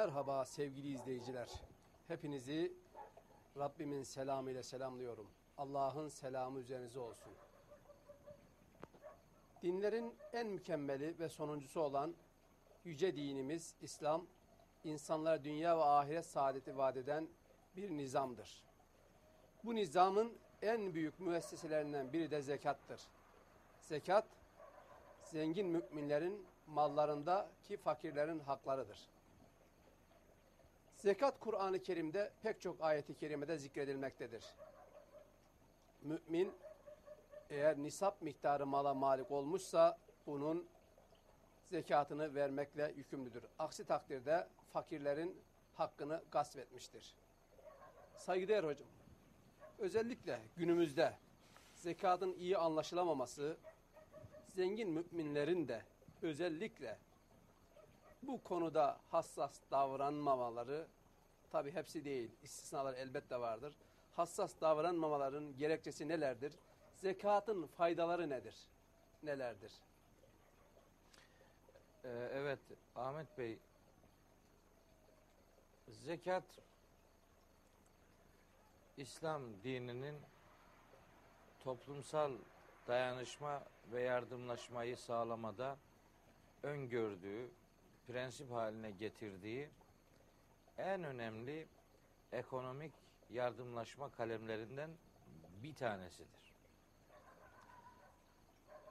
Merhaba sevgili izleyiciler. Hepinizi Rabbimin selamıyla selamlıyorum. Allah'ın selamı üzerinize olsun. Dinlerin en mükemmeli ve sonuncusu olan yüce dinimiz İslam, insanlara dünya ve ahiret saadeti vaat eden bir nizamdır. Bu nizamın en büyük müesseselerinden biri de zekattır. Zekat, zengin müminlerin mallarındaki fakirlerin haklarıdır. Zekat Kur'an-ı Kerim'de pek çok ayeti kerimede zikredilmektedir. Mümin eğer nisap miktarı mala malik olmuşsa bunun zekatını vermekle yükümlüdür. Aksi takdirde fakirlerin hakkını gasp etmiştir. Saygıdeğer hocam, özellikle günümüzde zekatın iyi anlaşılamaması, zengin müminlerin de özellikle bu konuda hassas davranmamaları, tabi hepsi değil, istisnalar elbette vardır. Hassas davranmamaların gerekçesi nelerdir? Zekatın faydaları nedir? Nelerdir? Ee, evet Ahmet Bey zekat İslam dininin toplumsal dayanışma ve yardımlaşmayı sağlamada öngördüğü, prensip haline getirdiği en önemli ekonomik yardımlaşma kalemlerinden bir tanesidir.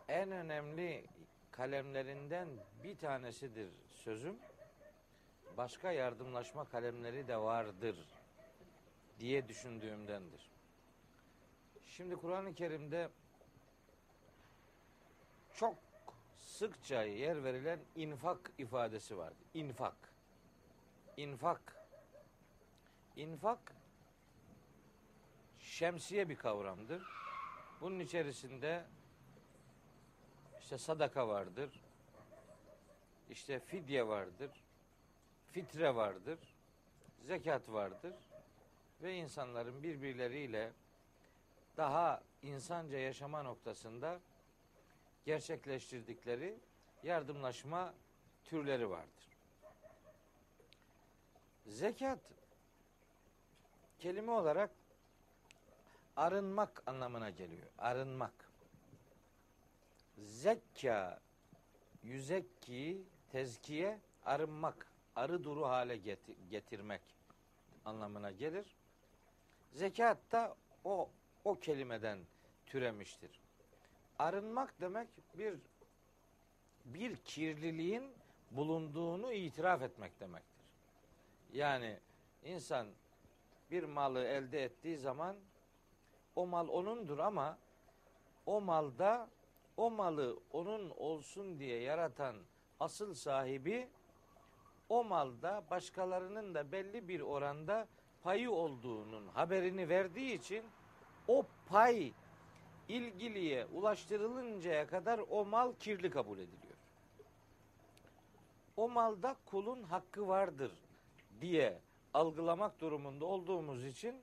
En önemli kalemlerinden bir tanesidir sözüm. Başka yardımlaşma kalemleri de vardır diye düşündüğümdendir. Şimdi Kur'an-ı Kerim'de çok sıkça yer verilen infak ifadesi var. İnfak. İnfak. İnfak şemsiye bir kavramdır. Bunun içerisinde işte sadaka vardır. İşte fidye vardır. Fitre vardır. Zekat vardır. Ve insanların birbirleriyle daha insanca yaşama noktasında gerçekleştirdikleri yardımlaşma türleri vardır. Zekat kelime olarak arınmak anlamına geliyor. Arınmak. Zekka, yüzekki, tezkiye, arınmak, arı duru hale getirmek anlamına gelir. Zekat da o o kelimeden türemiştir. Arınmak demek bir bir kirliliğin bulunduğunu itiraf etmek demektir. Yani insan bir malı elde ettiği zaman o mal onundur ama o malda o malı onun olsun diye yaratan asıl sahibi o malda başkalarının da belli bir oranda payı olduğunun haberini verdiği için o pay ilgiliye ulaştırılıncaya kadar o mal kirli kabul ediliyor. O malda kulun hakkı vardır diye algılamak durumunda olduğumuz için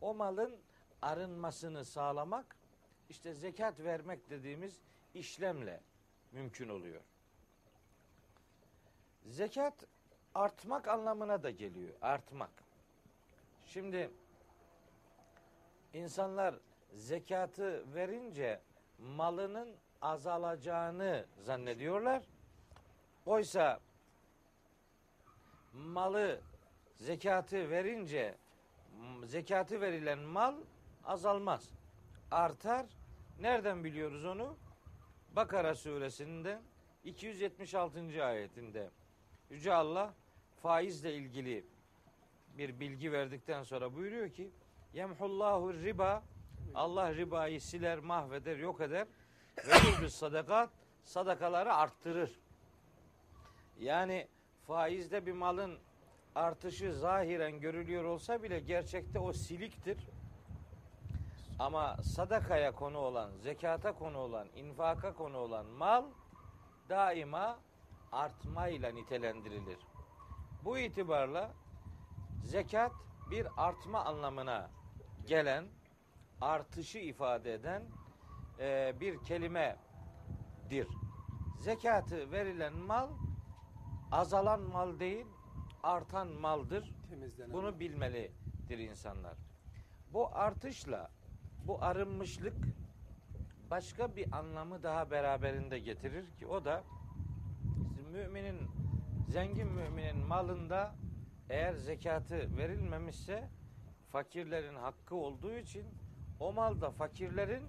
o malın arınmasını sağlamak işte zekat vermek dediğimiz işlemle mümkün oluyor. Zekat artmak anlamına da geliyor. Artmak. Şimdi insanlar zekatı verince malının azalacağını zannediyorlar. Oysa malı zekatı verince zekatı verilen mal azalmaz. Artar. Nereden biliyoruz onu? Bakara suresinde 276. ayetinde Yüce Allah faizle ilgili bir bilgi verdikten sonra buyuruyor ki Yemhullahu riba Allah ribayı siler, mahveder, yok eder. Ve bir sadakat sadakaları arttırır. Yani faizde bir malın artışı zahiren görülüyor olsa bile gerçekte o siliktir. Ama sadakaya konu olan, zekata konu olan, infaka konu olan mal daima artmayla nitelendirilir. Bu itibarla zekat bir artma anlamına gelen, artışı ifade eden e, bir kelimedir. Zekatı verilen mal azalan mal değil, artan maldır. Temizlenen. Bunu bilmelidir insanlar. Bu artışla bu arınmışlık başka bir anlamı daha beraberinde getirir ki o da müminin zengin müminin malında eğer zekatı verilmemişse fakirlerin hakkı olduğu için o malda fakirlerin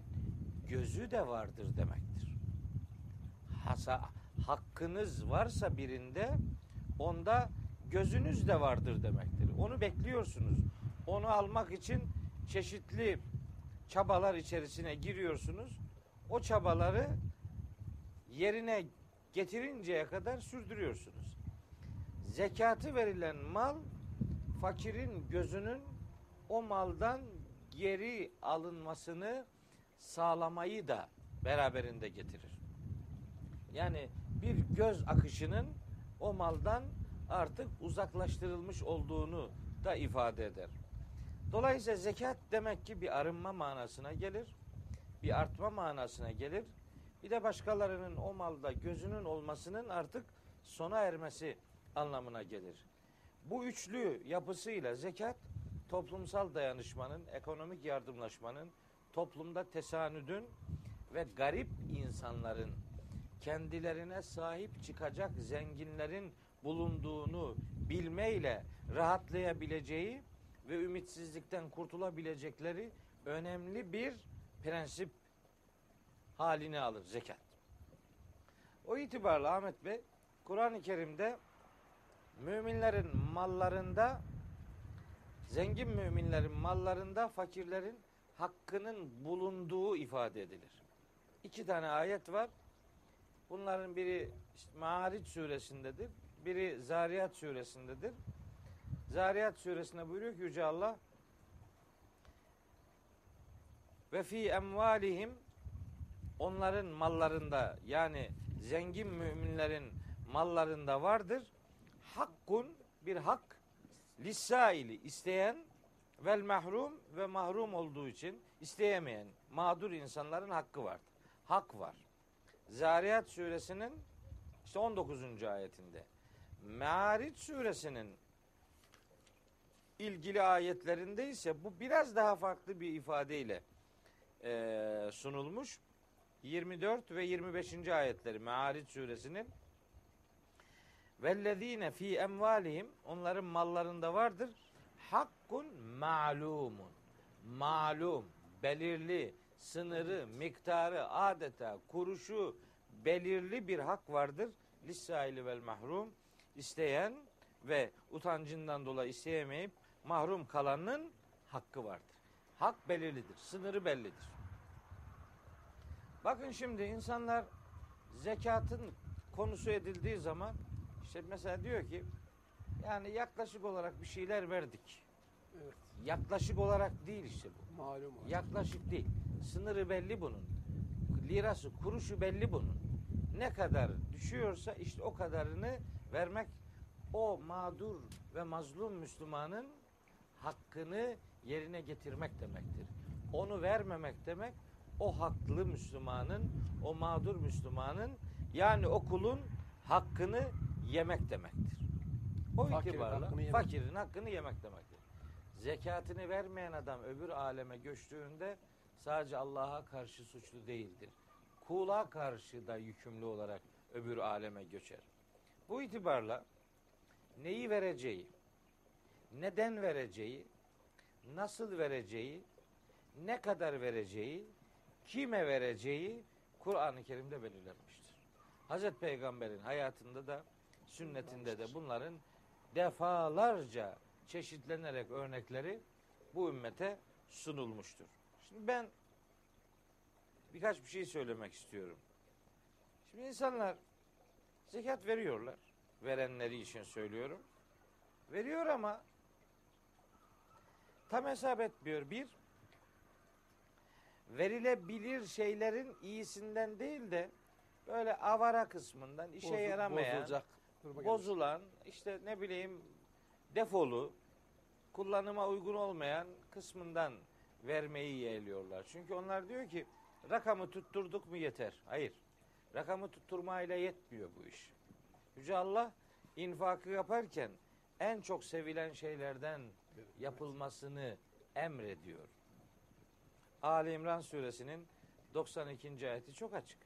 gözü de vardır demektir. Hasa, hakkınız varsa birinde onda gözünüz de vardır demektir. Onu bekliyorsunuz. Onu almak için çeşitli çabalar içerisine giriyorsunuz. O çabaları yerine getirinceye kadar sürdürüyorsunuz. Zekatı verilen mal fakirin gözünün o maldan geri alınmasını sağlamayı da beraberinde getirir. Yani bir göz akışının o maldan artık uzaklaştırılmış olduğunu da ifade eder. Dolayısıyla zekat demek ki bir arınma manasına gelir. Bir artma manasına gelir. Bir de başkalarının o malda gözünün olmasının artık sona ermesi anlamına gelir. Bu üçlü yapısıyla zekat toplumsal dayanışmanın, ekonomik yardımlaşmanın, toplumda tesanüdün ve garip insanların kendilerine sahip çıkacak zenginlerin bulunduğunu bilmeyle rahatlayabileceği ve ümitsizlikten kurtulabilecekleri önemli bir prensip halini alır zekat. O itibarla Ahmet Bey Kur'an-ı Kerim'de müminlerin mallarında zengin müminlerin mallarında fakirlerin hakkının bulunduğu ifade edilir. İki tane ayet var. Bunların biri işte Ma'ariç suresindedir. Biri Zariyat suresindedir. Zariyat suresinde buyuruyor ki Yüce Allah ve fi emvalihim onların mallarında yani zengin müminlerin mallarında vardır. Hakkun bir hak lissaili isteyen vel mahrum ve mahrum olduğu için isteyemeyen mağdur insanların hakkı vardır. Hak var. Zariyat suresinin işte 19. ayetinde. Me'ariç suresinin ilgili ayetlerinde ise bu biraz daha farklı bir ifadeyle e, sunulmuş. 24 ve 25. ayetleri Me'ariç suresinin Vellezine fi emvalihim onların mallarında vardır. Hakkun ma'lumun. Malum, belirli, sınırı, miktarı, adeta kuruşu belirli bir hak vardır. Lissaili vel mahrum isteyen ve utancından dolayı isteyemeyip mahrum kalanın hakkı vardır. Hak belirlidir, sınırı bellidir. Bakın şimdi insanlar zekatın konusu edildiği zaman işte mesela diyor ki yani yaklaşık olarak bir şeyler verdik. Evet. Yaklaşık olarak değil işte bu. Malum. o. Yaklaşık değil. Sınırı belli bunun. Lirası, kuruşu belli bunun. Ne kadar düşüyorsa işte o kadarını vermek o mağdur ve mazlum Müslümanın hakkını yerine getirmek demektir. Onu vermemek demek o haklı Müslümanın, o mağdur Müslümanın yani o kulun hakkını yemek demektir. O Fakirin itibarla hakkını yemek. fakirin hakkını yemek demektir. Zekatını vermeyen adam öbür aleme göçtüğünde sadece Allah'a karşı suçlu değildir. Kula karşı da yükümlü olarak öbür aleme göçer. Bu itibarla neyi vereceği, neden vereceği, nasıl vereceği, ne kadar vereceği, kime vereceği Kur'an-ı Kerim'de belirlenmiştir. Hazreti Peygamber'in hayatında da sünnetinde de bunların defalarca çeşitlenerek örnekleri bu ümmete sunulmuştur. Şimdi ben birkaç bir şey söylemek istiyorum. Şimdi insanlar zekat veriyorlar. Verenleri için söylüyorum. Veriyor ama tam hesap etmiyor. Bir, verilebilir şeylerin iyisinden değil de böyle avara kısmından işe Bozu- yaramayan, Bozulacak. Duruma bozulan, işte ne bileyim defolu, kullanıma uygun olmayan kısmından vermeyi yeğliyorlar. Çünkü onlar diyor ki rakamı tutturduk mu yeter. Hayır. Rakamı tutturmayla yetmiyor bu iş. Yüce Allah infakı yaparken en çok sevilen şeylerden yapılmasını emrediyor. Ali İmran suresinin 92. ayeti çok açık.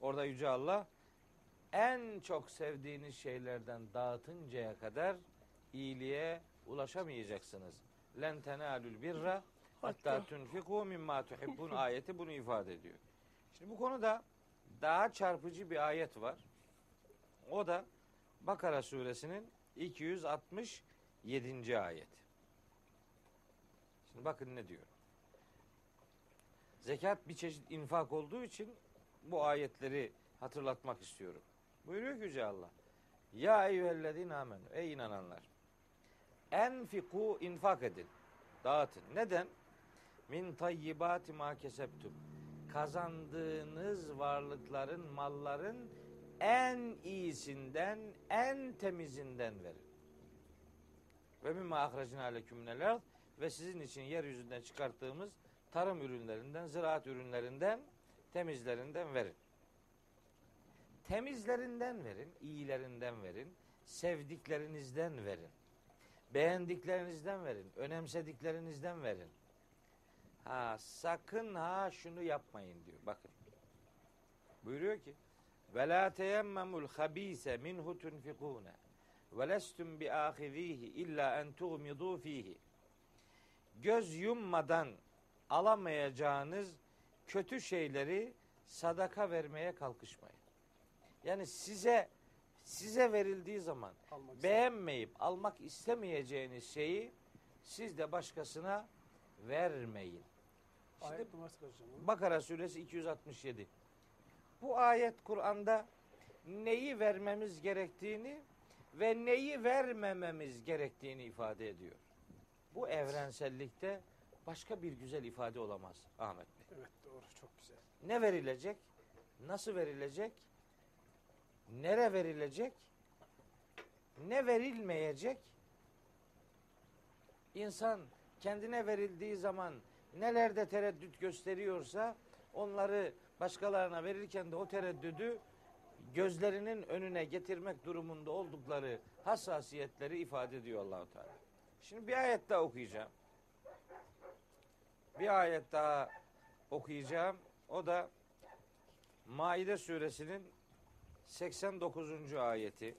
Orada Yüce Allah en çok sevdiğiniz şeylerden dağıtıncaya kadar iyiliğe ulaşamayacaksınız. Len tenalul birra hatta tunfiku mimma tuhibbun ayeti bunu ifade ediyor. Şimdi bu konuda daha çarpıcı bir ayet var. O da Bakara suresinin 267. ayet. Şimdi bakın ne diyor. Zekat bir çeşit infak olduğu için bu ayetleri hatırlatmak istiyorum. Buyuruyor ki Yüce Allah. Ya eyyühellezine amenü. Ey inananlar. Enfiku infak edin. Dağıtın. Neden? Min tayyibati ma keseptum. Kazandığınız varlıkların, malların en iyisinden, en temizinden verin. Ve mimma ahracina leküm minel ve sizin için yeryüzünden çıkarttığımız tarım ürünlerinden, ziraat ürünlerinden, temizlerinden verin. Temizlerinden verin, iyilerinden verin, sevdiklerinizden verin. Beğendiklerinizden verin, önemsediklerinizden verin. Ha sakın ha şunu yapmayın diyor. Bakın. Buyuruyor ki ve la teyemmemul habise minhu tunfikune ve lestum bi ahizihi illa en tuğmidu fihi. Göz yummadan alamayacağınız kötü şeyleri sadaka vermeye kalkışmayın. Yani size size verildiği zaman Almak istedim. beğenmeyip almak istemeyeceğiniz şeyi siz de başkasına vermeyin. Şimdi Ayet? Bakara suresi 267. Bu ayet Kur'an'da neyi vermemiz gerektiğini ve neyi vermememiz gerektiğini ifade ediyor. Bu evrensellikte başka bir güzel ifade olamaz Ahmet Bey. Evet doğru çok güzel. Ne verilecek? Nasıl verilecek? Nere verilecek? Ne verilmeyecek? İnsan kendine verildiği zaman nelerde tereddüt gösteriyorsa onları başkalarına verirken de o tereddüdü gözlerinin önüne getirmek durumunda oldukları hassasiyetleri ifade ediyor Allahu Teala. Şimdi bir ayet daha okuyacağım. Bir ayet daha okuyacağım. O da Maide suresinin 89. ayeti.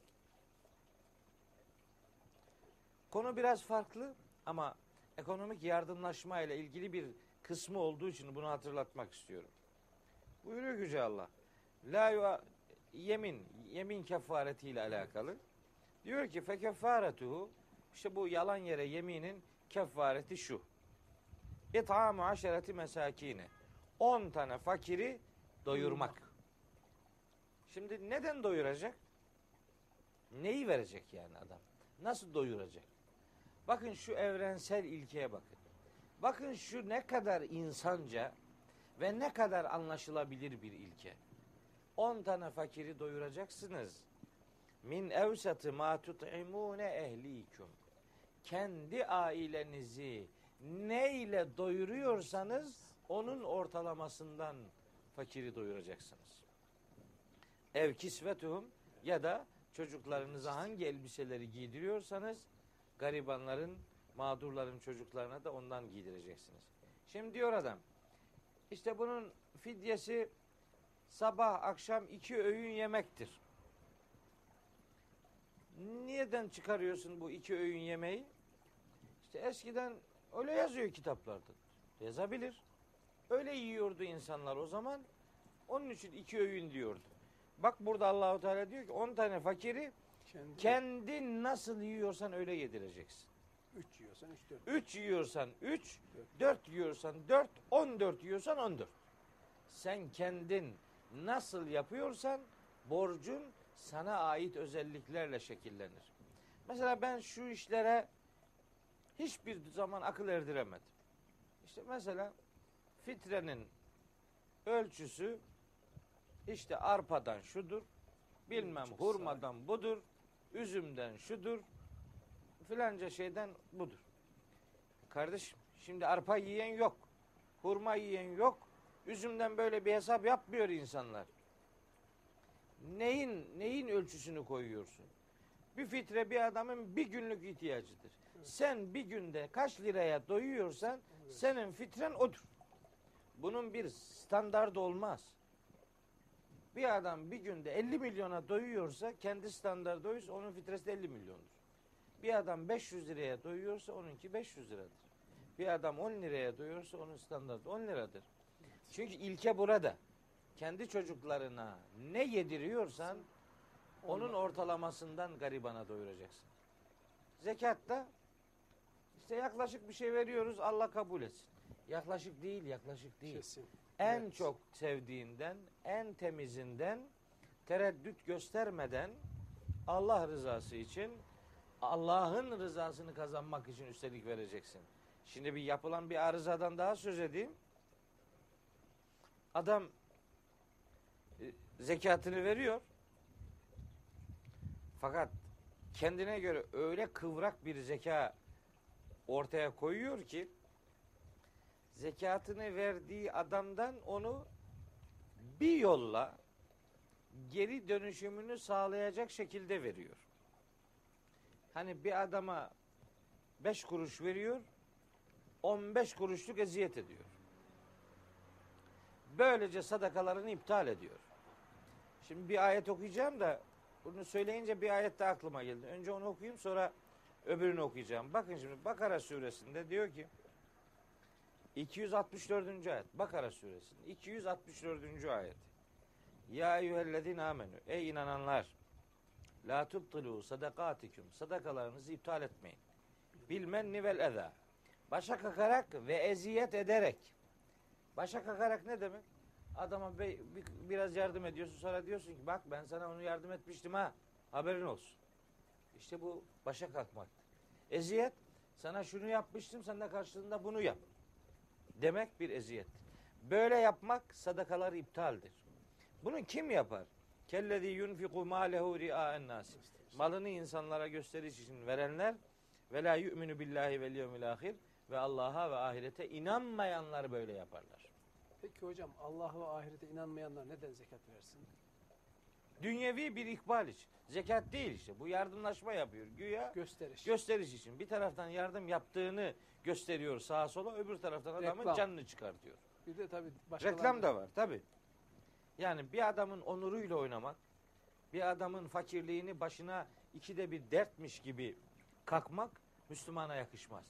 Konu biraz farklı ama ekonomik yardımlaşma ile ilgili bir kısmı olduğu için bunu hatırlatmak istiyorum. Buyuruyor Yüce Allah. La yemin, yemin kefaretiyle alakalı. Diyor ki fe kefaretuhu işte bu yalan yere yeminin kefareti şu. İt'amu aşereti mesakine. 10 tane fakiri doyurmak. Şimdi neden doyuracak? Neyi verecek yani adam? Nasıl doyuracak? Bakın şu evrensel ilkeye bakın. Bakın şu ne kadar insanca ve ne kadar anlaşılabilir bir ilke. 10 tane fakiri doyuracaksınız. Min evsatı ma tut'imune ehlikum. Kendi ailenizi ne ile doyuruyorsanız onun ortalamasından fakiri doyuracaksınız. Ev kisvetuhum ya da çocuklarınıza hangi elbiseleri giydiriyorsanız garibanların, mağdurların çocuklarına da ondan giydireceksiniz. Şimdi diyor adam, işte bunun fidyesi sabah akşam iki öğün yemektir. Neden çıkarıyorsun bu iki öğün yemeği? İşte eskiden öyle yazıyor kitaplarda. Yazabilir. Öyle yiyordu insanlar o zaman. Onun için iki öğün diyordu. Bak burada Allahu Teala diyor ki 10 tane fakiri Kendi, kendi nasıl yiyorsan öyle yedireceksin. 3 yiyorsan 3 4. 3 yiyorsan 3, 4 yiyorsan 4, 14 yiyorsan 14. Sen kendin nasıl yapıyorsan borcun sana ait özelliklerle şekillenir. Mesela ben şu işlere hiçbir zaman akıl erdiremedim. İşte mesela fitrenin ölçüsü işte arpadan şudur, bilmem Çok hurmadan budur, üzümden şudur, filanca şeyden budur. Kardeşim şimdi arpa yiyen yok, hurma yiyen yok, üzümden böyle bir hesap yapmıyor insanlar. Neyin neyin ölçüsünü koyuyorsun? Bir fitre bir adamın bir günlük ihtiyacıdır. Sen bir günde kaç liraya doyuyorsan senin fitren odur. Bunun bir standardı olmaz. Bir adam bir günde 50 milyona doyuyorsa kendi standardı oysa onun fitresi de 50 milyondur. Bir adam 500 liraya doyuyorsa onunki 500 liradır. Bir adam 10 liraya doyuyorsa onun standartı 10 liradır. Çünkü ilke burada. Kendi çocuklarına ne yediriyorsan onun ortalamasından garibana doyuracaksın. Zekatta işte yaklaşık bir şey veriyoruz Allah kabul etsin. Yaklaşık değil, yaklaşık değil. Kesin. En Evet. çok sevdiğinden, en temizinden tereddüt göstermeden Allah rızası için Allah'ın rızasını kazanmak için üstelik vereceksin. Şimdi bir yapılan bir arızadan daha söz edeyim. Adam e, zekatını veriyor. Fakat kendine göre öyle kıvrak bir zeka ortaya koyuyor ki zekatını verdiği adamdan onu bir yolla geri dönüşümünü sağlayacak şekilde veriyor. Hani bir adama 5 kuruş veriyor, 15 kuruşluk eziyet ediyor. Böylece sadakalarını iptal ediyor. Şimdi bir ayet okuyacağım da bunu söyleyince bir ayet de aklıma geldi. Önce onu okuyayım sonra öbürünü okuyacağım. Bakın şimdi Bakara suresinde diyor ki 264. ayet Bakara suresinin 264. ayet Ya eyyühellezine amenü Ey inananlar La tubtilu sadakatikum Sadakalarınızı iptal etmeyin. Bilmenni vel eza Başa kakarak ve eziyet ederek Başa kakarak ne demek? Adama be- bir- biraz yardım ediyorsun sonra diyorsun ki bak ben sana onu yardım etmiştim ha haberin olsun. İşte bu başa kalkmak. Eziyet sana şunu yapmıştım sen de karşılığında bunu yap. Demek bir eziyet. Böyle yapmak sadakalar iptaldir. Bunu kim yapar? Kellezî yunfiku mâlehu riâen nâs. Malını insanlara gösteriş için verenler ve la yu'minu billahi vel yevmil ahir ve Allah'a ve ahirete inanmayanlar böyle yaparlar. Peki hocam Allah ve ahirete inanmayanlar neden zekat versin? Dünyevi bir ikbal için. Zekat değil işte. Bu yardımlaşma yapıyor. Güya Gösteriş. gösteriş için. Bir taraftan yardım yaptığını gösteriyor sağa sola, öbür taraftan adamın Reklam. canını çıkartıyor. bir de tabii başkaları Reklam da var tabi. Yani bir adamın onuruyla oynamak, bir adamın fakirliğini başına ikide bir dertmiş gibi kalkmak Müslümana yakışmaz.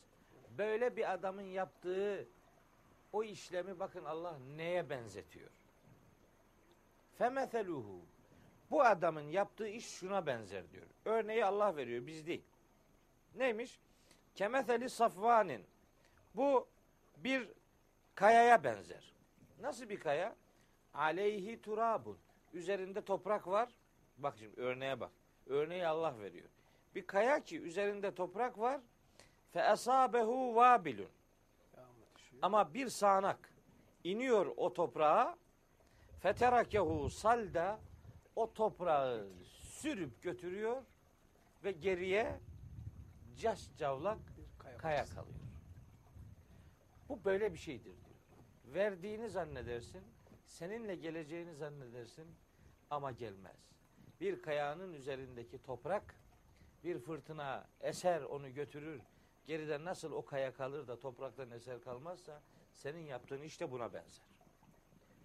Böyle bir adamın yaptığı o işlemi bakın Allah neye benzetiyor? Femeseluhu. Bu adamın yaptığı iş şuna benzer diyor. Örneği Allah veriyor biz değil. Neymiş? Kemeseli safvanin. Bu bir kayaya benzer. Nasıl bir kaya? Aleyhi turabun. Üzerinde toprak var. Bak şimdi örneğe bak. Örneği Allah veriyor. Bir kaya ki üzerinde toprak var. Fe asabehu vabilun. Ama bir sağanak iniyor o toprağa. Feterakehu salda o toprağı sürüp götürüyor ve geriye cas cavlak kaya, kaya kalıyor. Bu böyle bir şeydir diyor. Verdiğini zannedersin, seninle geleceğini zannedersin ama gelmez. Bir kayanın üzerindeki toprak bir fırtına eser onu götürür. Geride nasıl o kaya kalır da topraktan eser kalmazsa senin yaptığın işte buna benzer.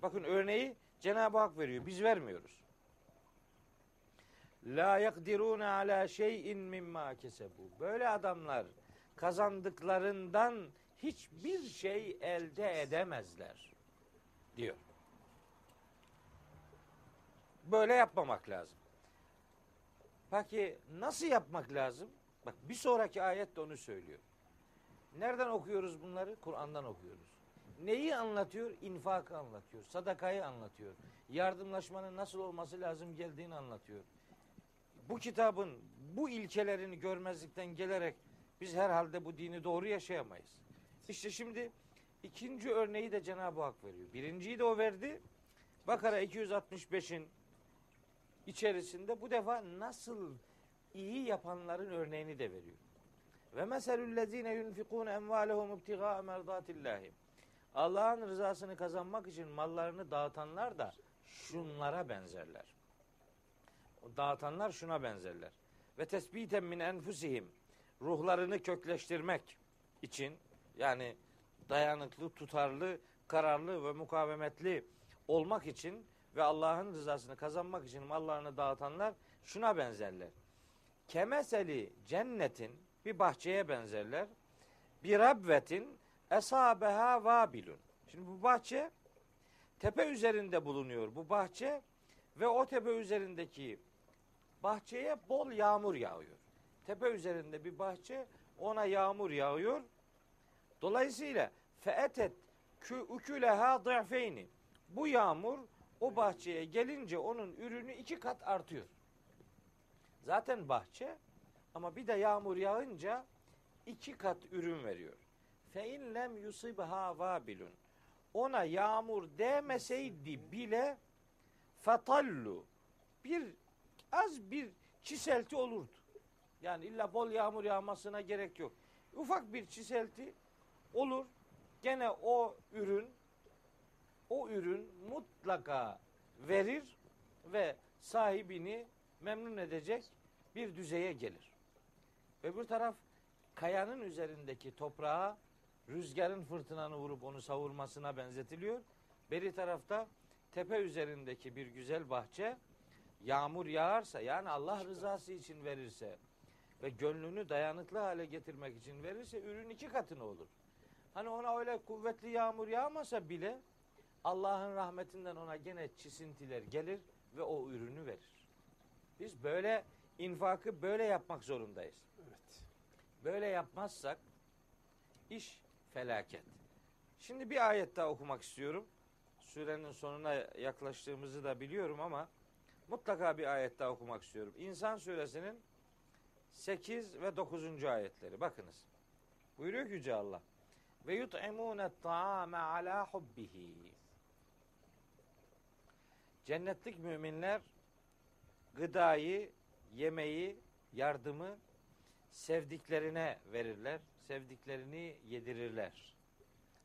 Bakın örneği Cenab-ı Hak veriyor. Biz vermiyoruz. La yakdiruna ala şeyin mimma kesebu. Böyle adamlar kazandıklarından hiçbir şey elde edemezler diyor. Böyle yapmamak lazım. Peki nasıl yapmak lazım? Bak bir sonraki ayet de onu söylüyor. Nereden okuyoruz bunları? Kur'an'dan okuyoruz. Neyi anlatıyor? İnfakı anlatıyor. Sadakayı anlatıyor. Yardımlaşmanın nasıl olması lazım geldiğini anlatıyor. Bu kitabın bu ilkelerini görmezlikten gelerek biz herhalde bu dini doğru yaşayamayız. İşte şimdi ikinci örneği de Cenab-ı Hak veriyor. Birinciyi de o verdi. Bakara 265'in içerisinde bu defa nasıl iyi yapanların örneğini de veriyor. Ve meselüllezine yunfikun emvalehum ibtigaa merdatillahi. Allah'ın rızasını kazanmak için mallarını dağıtanlar da şunlara benzerler. Dağıtanlar şuna benzerler. ve tesbiten min enfusihim ruhlarını kökleştirmek için yani dayanıklı, tutarlı, kararlı ve mukavemetli olmak için ve Allah'ın rızasını kazanmak için mallarını dağıtanlar şuna benzerler. Kemeseli cennetin bir bahçeye benzerler. Bir rabvetin esabeha vabilun. Şimdi bu bahçe tepe üzerinde bulunuyor. Bu bahçe ve o tepe üzerindeki bahçeye bol yağmur yağıyor. Tepe üzerinde bir bahçe ona yağmur yağıyor. Dolayısıyla feetet uküleha dı'feyni. Bu yağmur o bahçeye gelince onun ürünü iki kat artıyor. Zaten bahçe ama bir de yağmur yağınca iki kat ürün veriyor. Fe in lem yusibha vabilun. Ona yağmur değmeseydi bile fatallu bir az bir çiselti olurdu. Yani illa bol yağmur yağmasına gerek yok. Ufak bir çiselti olur. Gene o ürün o ürün mutlaka verir ve sahibini memnun edecek bir düzeye gelir. Öbür taraf kayanın üzerindeki toprağa rüzgarın fırtınanı vurup onu savurmasına benzetiliyor. Beri tarafta tepe üzerindeki bir güzel bahçe yağmur yağarsa yani Allah rızası için verirse ve gönlünü dayanıklı hale getirmek için verirse ürün iki katını olur. Hani ona öyle kuvvetli yağmur yağmasa bile Allah'ın rahmetinden ona gene çisintiler gelir ve o ürünü verir. Biz böyle infakı böyle yapmak zorundayız. Evet. Böyle yapmazsak iş felaket. Şimdi bir ayet daha okumak istiyorum. Sürenin sonuna yaklaştığımızı da biliyorum ama mutlaka bir ayet daha okumak istiyorum. İnsan suresinin 8 ve 9. ayetleri. Bakınız. Buyuruyor ki Yüce Allah. Ve yut'imûne ta'ame ala hubbihi. Cennetlik müminler gıdayı, yemeği, yardımı sevdiklerine verirler. Sevdiklerini yedirirler.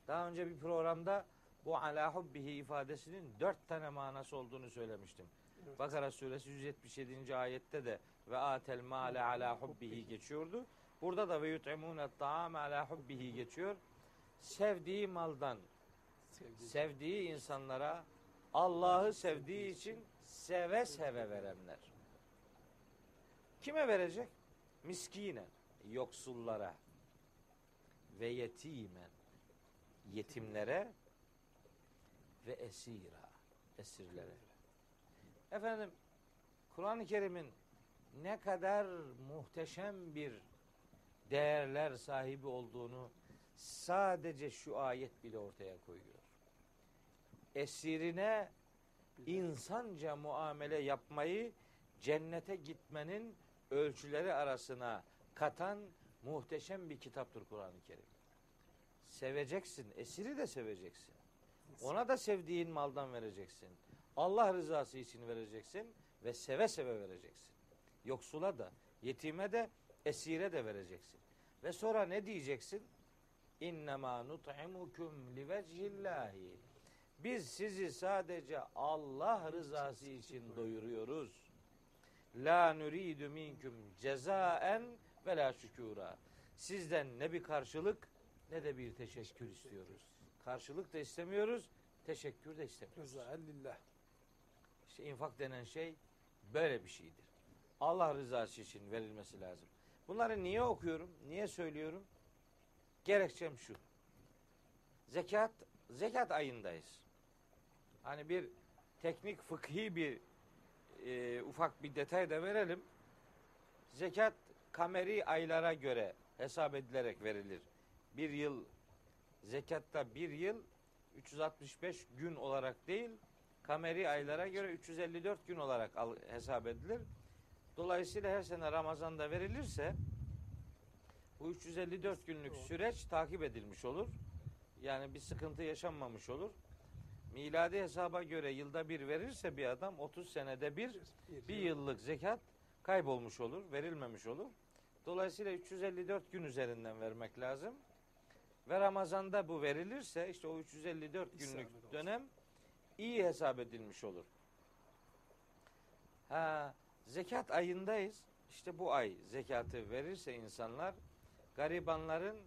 Daha önce bir programda bu ala hubbihi ifadesinin dört tane manası olduğunu söylemiştim. Evet. Bakara suresi 177. ayette de ve atel male ala hubbihi geçiyordu. Burada da ve yut'imune ta'am ala hubbihi geçiyor. Sevdiği maldan, Sevdiği. sevdiği insanlara Allah'ı sevdiği için seve seve verenler. Kime verecek? Miskine, yoksullara ve yetimen, yetimlere ve esira, esirlere. Efendim, Kur'an-ı Kerim'in ne kadar muhteşem bir değerler sahibi olduğunu sadece şu ayet bile ortaya koyuyor. Esirine insanca muamele yapmayı cennete gitmenin ölçüleri arasına katan muhteşem bir kitaptır Kur'an-ı Kerim. Seveceksin, esiri de seveceksin. Ona da sevdiğin maldan vereceksin. Allah rızası için vereceksin ve seve seve vereceksin. Yoksula da, yetime de, esire de vereceksin. Ve sonra ne diyeceksin? İnnemâ nut'imukum livecillahi. Biz sizi sadece Allah rızası için doyuruyoruz. La nuridu minkum cezaen ve la şükura. Sizden ne bir karşılık ne de bir teşekkür istiyoruz. Karşılık da istemiyoruz, teşekkür de istemiyoruz. Rıza lillah. İşte infak denen şey böyle bir şeydir. Allah rızası için verilmesi lazım. Bunları niye okuyorum? Niye söylüyorum? Gerekçem şu. Zekat zekat ayındayız. Hani bir teknik fıkhi bir e, ufak bir detay da verelim. Zekat kameri aylara göre hesap edilerek verilir. Bir yıl zekatta bir yıl 365 gün olarak değil kameri aylara göre 354 gün olarak al, hesap edilir. Dolayısıyla her sene Ramazan'da verilirse bu 354 günlük süreç takip edilmiş olur. Yani bir sıkıntı yaşanmamış olur. Miladi hesaba göre yılda bir verirse bir adam 30 senede bir bir yıllık zekat kaybolmuş olur, verilmemiş olur. Dolayısıyla 354 gün üzerinden vermek lazım. Ve Ramazan'da bu verilirse işte o 354 günlük olsun. dönem iyi hesap edilmiş olur. Ha, zekat ayındayız. işte bu ay zekatı verirse insanlar garibanların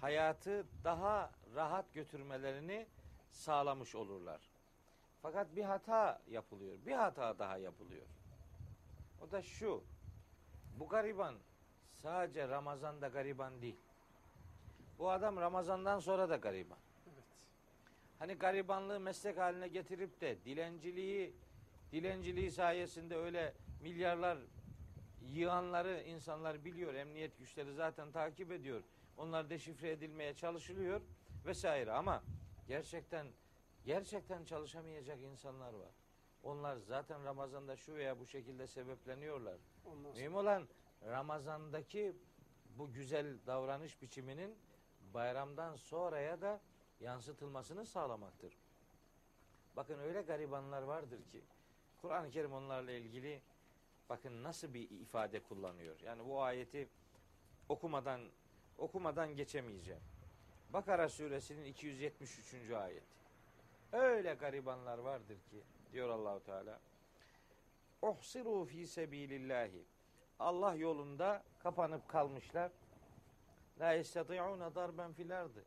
hayatı daha rahat götürmelerini sağlamış olurlar. Fakat bir hata yapılıyor. Bir hata daha yapılıyor. O da şu. Bu gariban sadece Ramazan'da gariban değil. Bu adam Ramazan'dan sonra da gariban. Evet. Hani garibanlığı meslek haline getirip de dilenciliği dilenciliği sayesinde öyle milyarlar yığanları insanlar biliyor. Emniyet güçleri zaten takip ediyor. Onlar deşifre edilmeye çalışılıyor vesaire ama gerçekten gerçekten çalışamayacak insanlar var. Onlar zaten Ramazan'da şu veya bu şekilde sebepleniyorlar. Ondan Mühim olan Ramazan'daki bu güzel davranış biçiminin bayramdan sonraya da yansıtılmasını sağlamaktır. Bakın öyle garibanlar vardır ki Kur'an-ı Kerim onlarla ilgili bakın nasıl bir ifade kullanıyor. Yani bu ayeti okumadan okumadan geçemeyeceğim. Bakara suresinin 273. ayet. Öyle garibanlar vardır ki diyor Allahu Teala. Uhsiru fi sebilillahi. Allah yolunda kapanıp kalmışlar. La yestati'une darben fil ardı.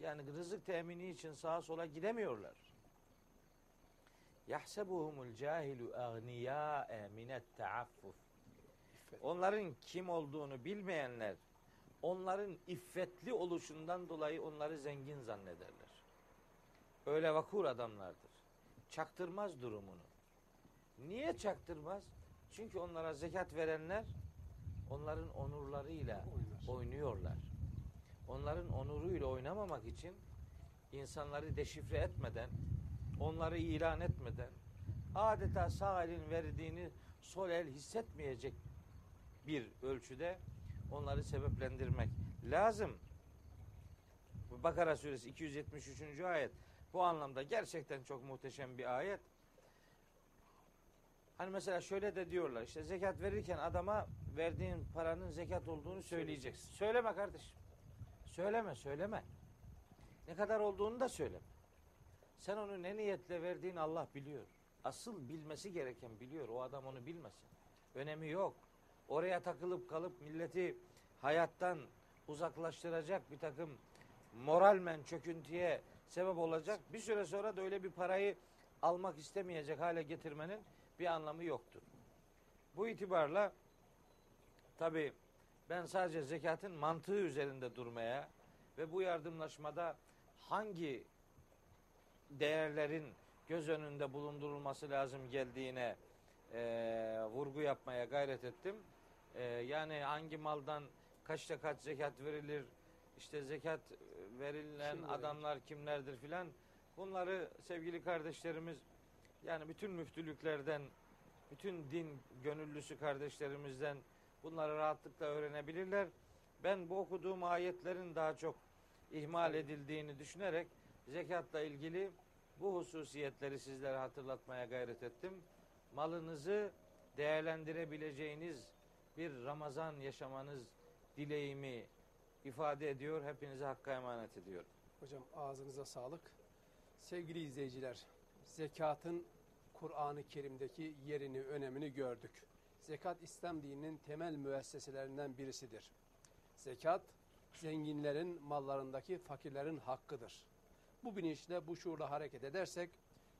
Yani rızık temini için sağa sola gidemiyorlar. Yahsebuhumul cahilu agniyâe minet taaffuf. Onların kim olduğunu bilmeyenler onların iffetli oluşundan dolayı onları zengin zannederler. Öyle vakur adamlardır. Çaktırmaz durumunu. Niye çaktırmaz? Çünkü onlara zekat verenler onların onurlarıyla. Oynuyorlar. Onların onuruyla oynamamak için insanları deşifre etmeden, onları ilan etmeden, adeta sağ elin verdiğini sol el hissetmeyecek bir ölçüde onları sebeplendirmek lazım. Bakara suresi 273. ayet bu anlamda gerçekten çok muhteşem bir ayet. Hani mesela şöyle de diyorlar işte zekat verirken adama verdiğin paranın zekat olduğunu söyleyeceksin. Söyleme kardeşim. Söyleme söyleme. Ne kadar olduğunu da söyleme. Sen onu ne niyetle verdiğini Allah biliyor. Asıl bilmesi gereken biliyor. O adam onu bilmesin. Önemi yok. Oraya takılıp kalıp milleti hayattan uzaklaştıracak bir takım moralmen çöküntüye sebep olacak. Bir süre sonra da öyle bir parayı almak istemeyecek hale getirmenin bir anlamı yoktur. Bu itibarla tabi ben sadece zekatın mantığı üzerinde durmaya ve bu yardımlaşmada hangi değerlerin göz önünde bulundurulması lazım geldiğine e, vurgu yapmaya gayret ettim. E, yani hangi maldan kaçta kaç zekat verilir, işte zekat verilen Kim verir? adamlar kimlerdir filan bunları sevgili kardeşlerimiz yani bütün müftülüklerden, bütün din gönüllüsü kardeşlerimizden bunları rahatlıkla öğrenebilirler. Ben bu okuduğum ayetlerin daha çok ihmal edildiğini düşünerek zekatla ilgili bu hususiyetleri sizlere hatırlatmaya gayret ettim. Malınızı değerlendirebileceğiniz bir Ramazan yaşamanız dileğimi ifade ediyor. Hepinize hakka emanet ediyorum. Hocam ağzınıza sağlık. Sevgili izleyiciler, zekatın Kur'an-ı Kerim'deki yerini, önemini gördük. Zekat İslam dininin temel müesseselerinden birisidir. Zekat, zenginlerin mallarındaki fakirlerin hakkıdır. Bu bilinçle, bu şuurla hareket edersek,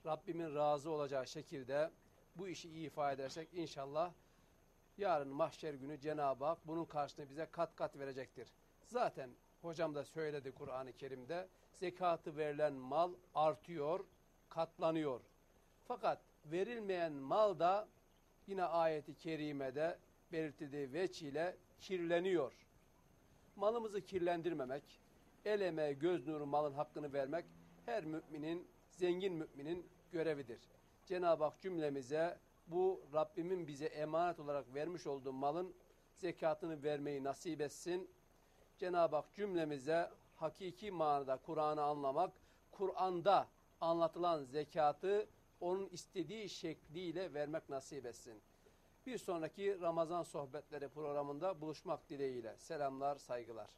Rabbimin razı olacağı şekilde bu işi iyi ifade edersek inşallah yarın mahşer günü Cenab-ı Hak bunun karşılığını bize kat kat verecektir. Zaten hocam da söyledi Kur'an-ı Kerim'de zekatı verilen mal artıyor, katlanıyor. Fakat verilmeyen mal da yine ayeti kerimede belirtildiği veç ile kirleniyor. Malımızı kirlendirmemek, el emeği, göz nuru malın hakkını vermek her müminin, zengin müminin görevidir. Cenab-ı Hak cümlemize bu Rabbimin bize emanet olarak vermiş olduğu malın zekatını vermeyi nasip etsin. Cenab-ı Hak cümlemize hakiki manada Kur'an'ı anlamak, Kur'an'da anlatılan zekatı onun istediği şekliyle vermek nasip etsin. Bir sonraki Ramazan sohbetleri programında buluşmak dileğiyle. Selamlar, saygılar.